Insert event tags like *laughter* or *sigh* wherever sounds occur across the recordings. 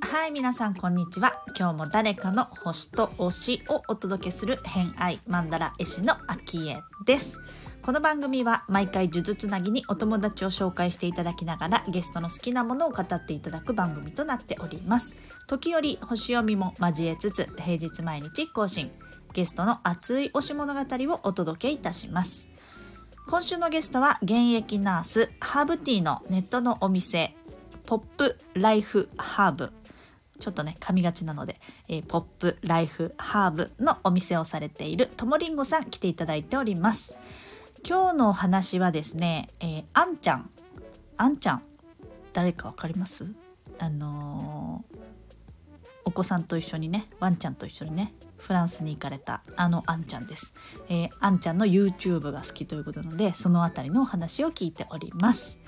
はい皆さんこんにちは。今日も誰かの星と推しをお届けする偏愛マンダラ絵師のアキエです。この番組は毎回呪術つなぎにお友達を紹介していただきながらゲストの好きなものを語っていただく番組となっております。時折星読みも交えつつ平日毎日更新。ゲストの熱い推し物語をお届けいたします。今週のゲストは現役ナースハーブティーのネットのお店ポップライフハーブ。ちょっとね噛みがちなので、えー、ポップライフハーブのお店をされているともりんごさん来ていただいております。今日のお話はですね、えー、あんちゃん。あんちゃん誰かわかります？あのー、お子さんと一緒にねワンちゃんと一緒にねフランスに行かれたあのあんちゃんです、えー、あんちゃんの YouTube が好きということなのでそのあたりのお話を聞いております。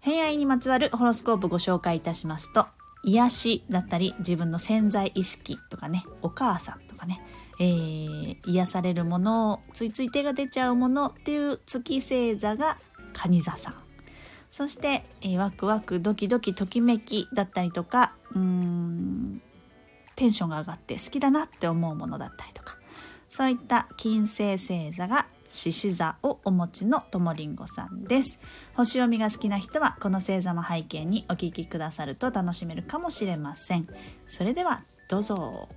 偏愛にまつわるホロスコープご紹介いたしますと癒しだったり自分の潜在意識とかねお母さんとかね、えー、癒されるものをついつい手が出ちゃうものっていう月星座が蟹座さん。そして、えー、ワクワクドキドキときめきだったりとかうーんテンションが上がって好きだなって思うものだったりとかそういった金星星座が獅子座をお持ちのともりんごさんです。星読みが好きな人はこの星座も背景にお聞きくださると楽しめるかもしれません。それではどうぞ。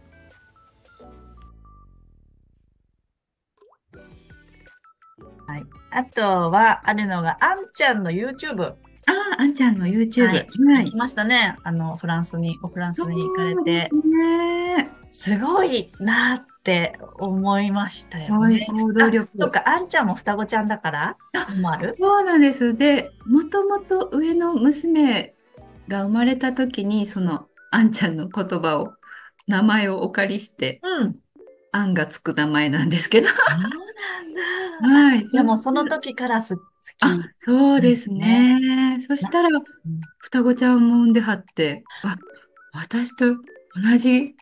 はい、あとはあるのがあんちゃんの YouTube。ああ、あんちゃんの YouTube。はい。はい、来ましたね。あの、フランスに、フランスに行かれて。すね。すごいなっって思いましたよね。行動力。とか、あんちゃんも双子ちゃんだからもある？そうなんです。で、もともと上の娘が生まれた時に、その、あんちゃんの言葉を、名前をお借りして、うん。あんがつく名前なんですけど。そうなんだ。はい。でもその時から好き。あ、そうですね。そしたら、双子ちゃんも産んではって、あ、私と同じ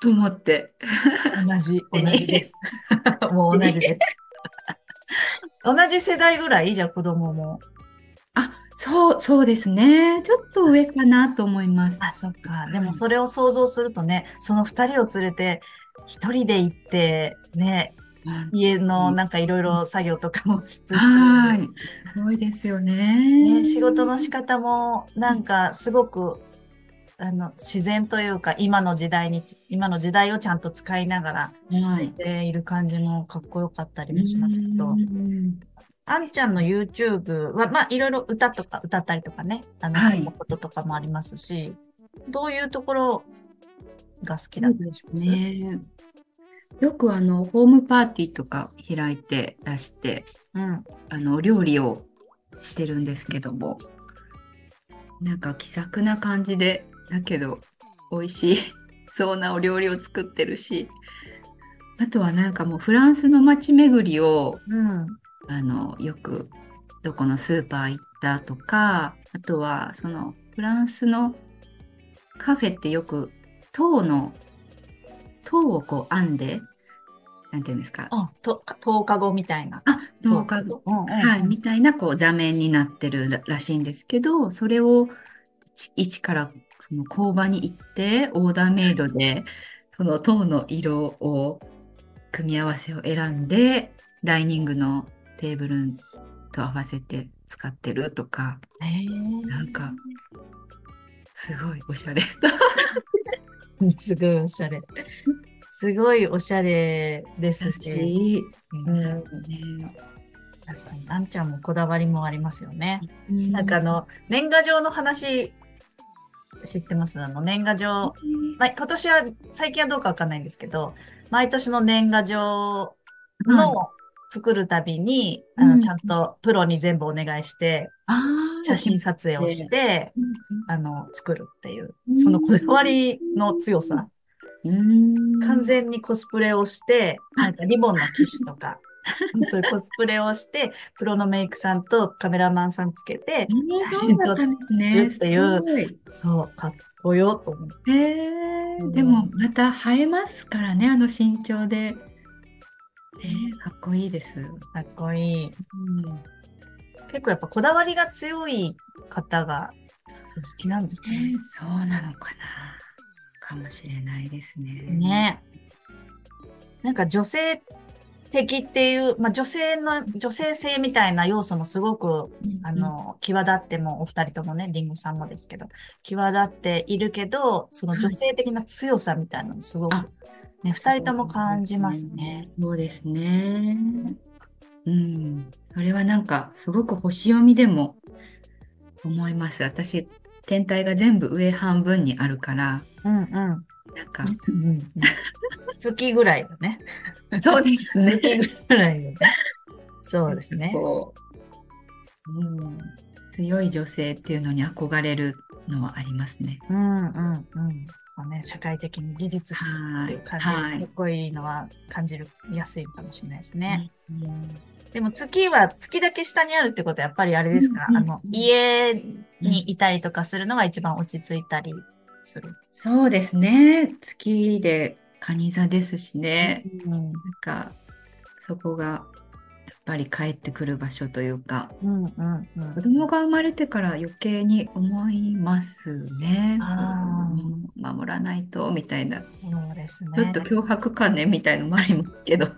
と思って。同じ、*laughs* 同じです。*laughs* もう同じです。同じ世代ぐらい？じゃあ子供も。あ、そう、そうですね。ちょっと上かなと思います。あ、そっか。でもそれを想像するとね、その二人を連れて、一人で行って、ね、家のなんかいろいろ作業とかもしつつ、はい。すごいですよね。ね仕事の仕方もなんかすごくあの自然というか今の時代に今の時代をちゃんと使いながら作っている感じもかっこよかったりもしますけど、あんちゃんの YouTube はまあいろいろ歌とか歌ったりとかねあの、はい、こととかもありますしどういうところが好きだったでしょうね。よくあのホームパーティーとか開いて出して、うん、あの料理をしてるんですけどもなんか気さくな感じでだけど美味しいそうなお料理を作ってるしあとはなんかもうフランスの街巡りを、うん、あのよくどこのスーパー行ったとかあとはそのフランスのカフェってよく糖の糖をこう編んでなんていうんですか？あ、と、10日後みたいな。あ、10日後。うんうんうん、はい、みたいな、こう、座面になってるらしいんですけど、それを一からその工場に行ってオーダーメイドでその塔の色を組み合わせを選んでダイニングのテーブルと合わせて使ってるとかなんかすごいおしゃれ *laughs* すごいおしゃれ。すごいおしゃれですし、うん、ね確かにあんちゃんもこだわりもありますよね、うん、なんかあの年賀状の話知ってます？あの、年賀状。まあ、今年は、最近はどうかわかんないんですけど、毎年の年賀状の作るたびに、うん、あの、ちゃんとプロに全部お願いして、写真撮影をして、あの、作るっていう、そのこだわりの強さ。完全にコスプレをして、なんかリボンの騎士とか、*laughs* そういうコスプレをして、プロのメイクさんとカメラマンさんつけて、写真撮ってるっていう、ね、そう、かっこよと思って。へでもまた映えますからね、あの身長で。えー、かっこいいです。かっこいい。うん、結構やっぱこだわりが強い方がお好きなんですかね。そうなのかな。かもしれないですね。ね。なんか女性的っていう、まあ、女性の、女性性みたいな要素もすごく、うん、あの、際立っても、お二人ともね、リンゴさんもですけど、際立っているけど、その女性的な強さみたいなのすごく、ね、二人とも感じますね。そうですね。うん。それはなんか、すごく星読みでも思います。私、天体が全部上半分にあるから、うんうん。なんか、月ぐらいだね。そうですね。月ぐらいよね。そうですね。うん、強い女性っていうのに憧れるのはありますね。うんうんうん。まあね、社会的に事実してっていう感じ、はい、かっこいいのは感じるやすいかもしれないですね。うん、うんでも月は月だけ下にあるってことはやっぱりあれですか、うん、あの、家にいたりとかするのが一番落ち着いたりする？そうですね。月で蟹座ですしね。うん、なんか、そこがぱり帰ってくる場所というか、うんうんうん、子供が生まれてから余計に思いますね。守らないとみたいな。そうですね。ちょっと脅迫観念みたいのもありますけど。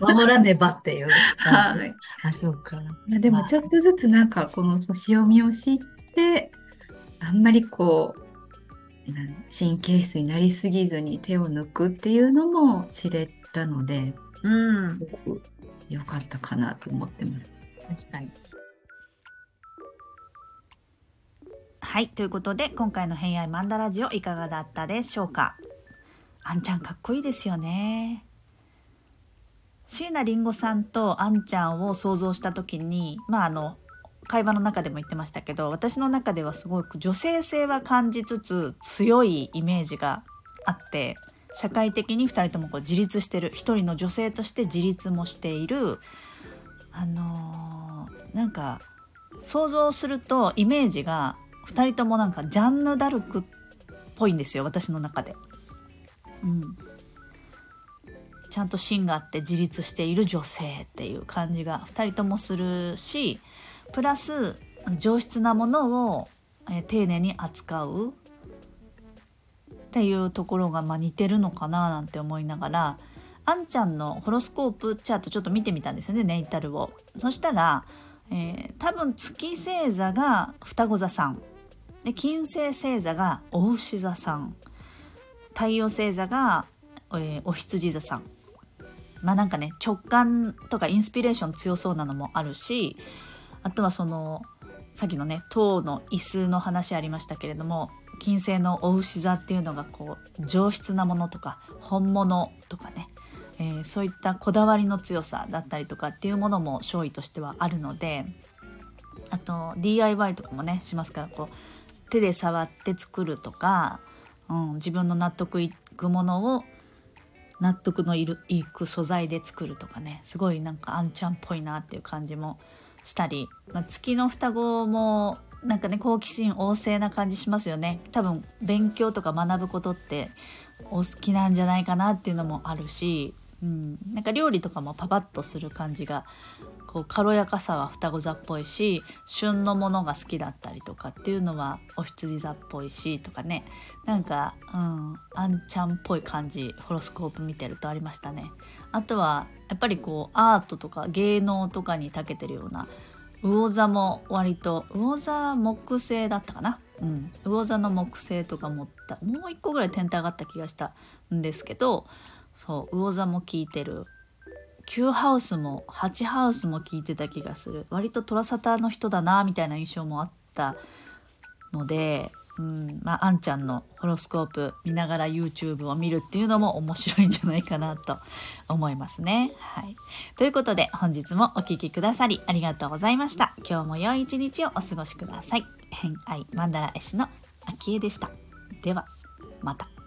守らねばっていう。*laughs* はい。あ、そうか。でもちょっとずつなんかこの星読みを知って、あんまりこう、神経質になりすぎずに手を抜くっていうのも知れたので、うん、良かったかなと思ってます。確かに。はい、ということで今回の「偏愛マンダラジオ」いかがだったでしょうか？あんちゃんかっこいいですよね椎名林檎さんとあんちゃんを想像した時にまああの会話の中でも言ってましたけど私の中ではすごく女性性は感じつつ強いイメージがあって社会的に2人ともこう自立してる。一人の女性として自立もしている。あのー、なんか想像するとイメージが2人ともなんかジャンヌ・ダルクっぽいんですよ私の中で。うん、ちゃんと芯があって自立している女性っていう感じが2人ともするしプラス上質なものを、え丁寧に扱うっていうところがま似てるのかななんて思いながらあんちゃんのホロスコープチャートちょっと見てみたんですよねネイタルを。そしたら、えー、多分月星座が双子座さん。で金星星座がお牛座さん。太陽星座が、えー、お羊座さん。まあなんかね直感とかインスピレーション強そうなのもあるしあとはそのさっきのね塔の椅子の話ありましたけれども金星のお牛座っていうのがこう上質なものとか本物とかね、えー、そういったこだわりの強さだったりとかっていうものも勝利としてはあるのであと DIY とかもねしますからこう手で触って作るとか、うん、自分の納得いくものを納得のいるいく素材で作るとかねすごいなんかあんちゃんっぽいなっていう感じもしたり、まあ、月の双子もなんかね好奇心旺盛な感じしますよね。多分勉強とか学ぶことってお好きなんじゃないかなっていうのもあるし、うん、なんか料理とかもパパッとする感じがこう軽やかさは双子座っぽいし旬のものが好きだったりとかっていうのはお羊座っぽいしとかね。なんかうんあんちゃんっぽい感じホロスコープ見てるとありましたね。あとはやっぱりこうアートとか芸能とかに長けてるような魚座も割と魚座木星だったかな？うん。魚座の木星とか持ったもう一個ぐらい天体があった気がしたんですけどそう魚座も効いてる。9ハウスも8ハウスも効いてた気がする。割とトラサタの人だなみたいな印象もあったのでうんまあ、あんちゃんのホロスコープ見ながら YouTube を見るっていうのも面白いんじゃないかなと思いますね。はい、ということで本日もお聴きくださりありがとうございました。今日も良い一日をお過ごしください。偏愛マンダラ絵師のあきえでした。ではまた。